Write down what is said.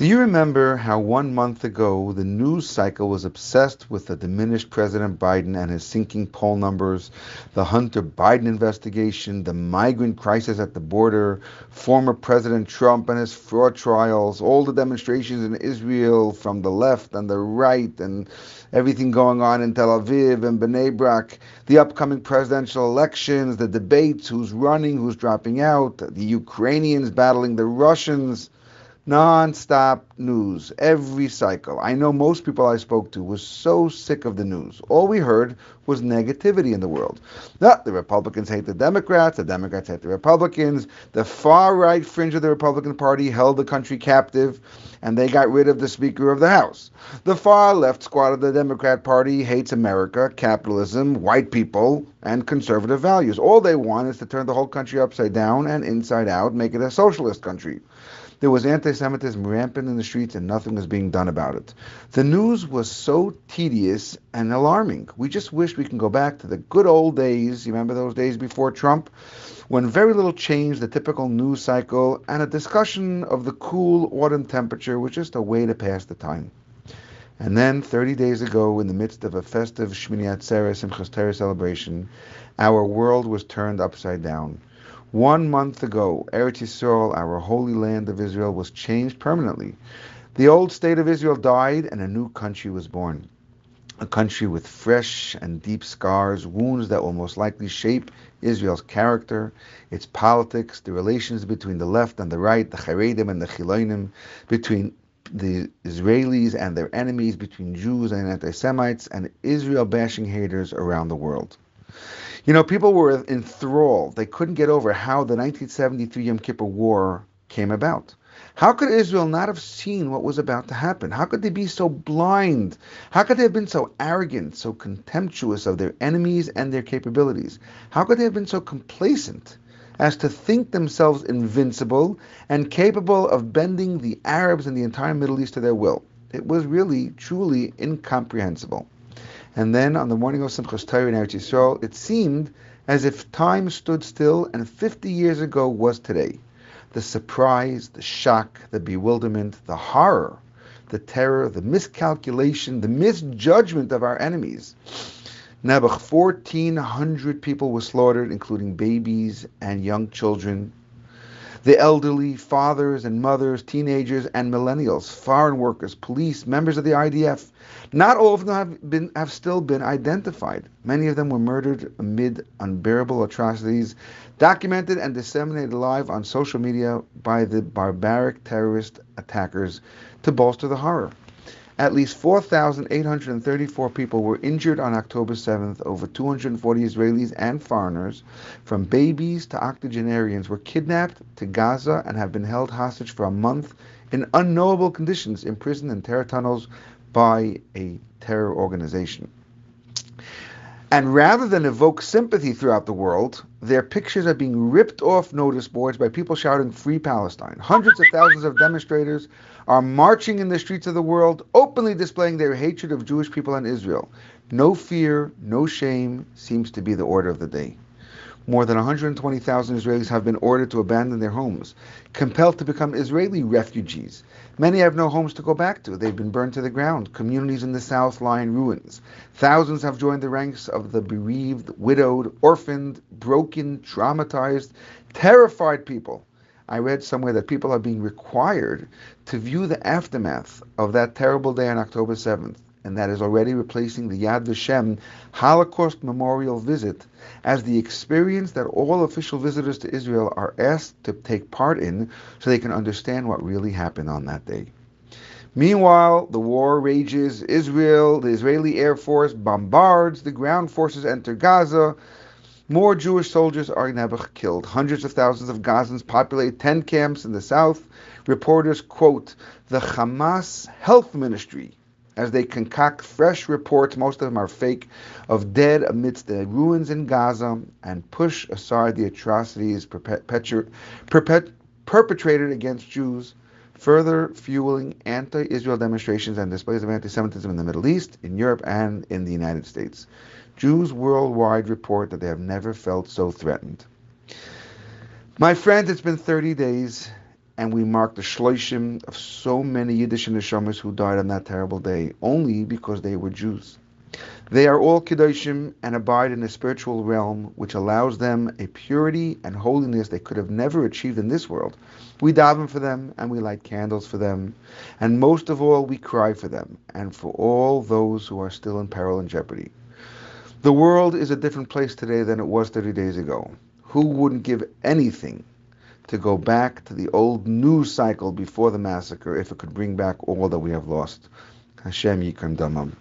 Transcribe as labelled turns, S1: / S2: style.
S1: Do you remember how one month ago the news cycle was obsessed with the diminished President Biden and his sinking poll numbers, the Hunter Biden investigation, the migrant crisis at the border, former President Trump and his fraud trials, all the demonstrations in Israel from the left and the right, and everything going on in Tel Aviv and Bnei Brak, the upcoming presidential elections, the debates, who's running, who's dropping out, the Ukrainians battling the Russians non-stop news every cycle. I know most people I spoke to was so sick of the news. All we heard was negativity in the world. the Republicans hate the Democrats, the Democrats hate the Republicans, the far right fringe of the Republican Party held the country captive and they got rid of the Speaker of the House. The far left squad of the Democrat Party hates America, capitalism, white people, and conservative values. All they want is to turn the whole country upside down and inside out, make it a socialist country. There was anti Semitism rampant in the streets and nothing was being done about it. The news was so tedious and alarming. We just wish we can go back to the good old days. You remember those days before Trump? When very little changed, the typical news cycle, and a discussion of the cool autumn temperature was just a way to pass the time. And then, 30 days ago, in the midst of a festive Shmini Atzeres Simchas Torah celebration, our world was turned upside down. One month ago, Eretz Yisrael, our holy land of Israel, was changed permanently. The old state of Israel died and a new country was born. A country with fresh and deep scars, wounds that will most likely shape Israel's character, its politics, the relations between the left and the right, the Haredim and the Chilonim, between the Israelis and their enemies, between Jews and anti Semites, and Israel bashing haters around the world. You know, people were enthralled. They couldn't get over how the 1973 Yom Kippur War came about. How could Israel not have seen what was about to happen? How could they be so blind? How could they have been so arrogant, so contemptuous of their enemies and their capabilities? How could they have been so complacent as to think themselves invincible and capable of bending the Arabs and the entire Middle East to their will? It was really, truly incomprehensible. And then on the morning of Simchas Torah in Eretz Yisrael, it seemed as if time stood still and 50 years ago was today. The surprise, the shock, the bewilderment, the horror, the terror, the miscalculation, the misjudgment of our enemies. Nebuch, 1,400 people were slaughtered, including babies and young children the elderly, fathers and mothers, teenagers and millennials, foreign workers, police, members of the IDF. Not all of them have been have still been identified. Many of them were murdered amid unbearable atrocities, documented and disseminated live on social media by the barbaric terrorist attackers to bolster the horror. At least 4,834 people were injured on October 7th. Over 240 Israelis and foreigners, from babies to octogenarians, were kidnapped to Gaza and have been held hostage for a month in unknowable conditions, imprisoned in terror tunnels by a terror organization. And rather than evoke sympathy throughout the world, their pictures are being ripped off notice boards by people shouting Free Palestine. Hundreds of thousands of demonstrators are marching in the streets of the world, openly displaying their hatred of Jewish people and Israel. No fear, no shame seems to be the order of the day. More than 120,000 Israelis have been ordered to abandon their homes, compelled to become Israeli refugees. Many have no homes to go back to. They've been burned to the ground. Communities in the south lie in ruins. Thousands have joined the ranks of the bereaved, widowed, orphaned, broken, traumatized, terrified people. I read somewhere that people are being required to view the aftermath of that terrible day on October 7th and that is already replacing the Yad Vashem Holocaust Memorial visit as the experience that all official visitors to Israel are asked to take part in so they can understand what really happened on that day. Meanwhile, the war rages. Israel, the Israeli Air Force bombards, the ground forces enter Gaza. More Jewish soldiers are never killed. Hundreds of thousands of Gazans populate tent camps in the south. Reporters quote the Hamas Health Ministry as they concoct fresh reports, most of them are fake, of dead amidst the ruins in Gaza and push aside the atrocities perpetrated against Jews, further fueling anti Israel demonstrations and displays of anti Semitism in the Middle East, in Europe, and in the United States. Jews worldwide report that they have never felt so threatened. My friends, it's been 30 days and we mark the shloishim of so many Yiddish neshamas who died on that terrible day, only because they were Jews. They are all Kedoshim and abide in a spiritual realm which allows them a purity and holiness they could have never achieved in this world. We daven for them and we light candles for them, and most of all, we cry for them and for all those who are still in peril and jeopardy. The world is a different place today than it was 30 days ago. Who wouldn't give anything to go back to the old news cycle before the massacre if it could bring back all that we have lost. Hashem Yikom Damam.